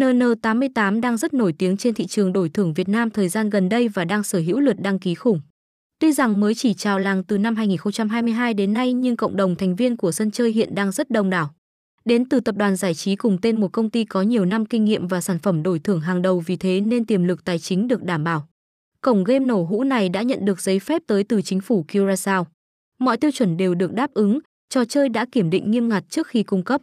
NN88 đang rất nổi tiếng trên thị trường đổi thưởng Việt Nam thời gian gần đây và đang sở hữu lượt đăng ký khủng. Tuy rằng mới chỉ chào làng từ năm 2022 đến nay nhưng cộng đồng thành viên của sân chơi hiện đang rất đông đảo. Đến từ tập đoàn giải trí cùng tên một công ty có nhiều năm kinh nghiệm và sản phẩm đổi thưởng hàng đầu vì thế nên tiềm lực tài chính được đảm bảo. Cổng game nổ hũ này đã nhận được giấy phép tới từ chính phủ Curaçao. Mọi tiêu chuẩn đều được đáp ứng, trò chơi đã kiểm định nghiêm ngặt trước khi cung cấp.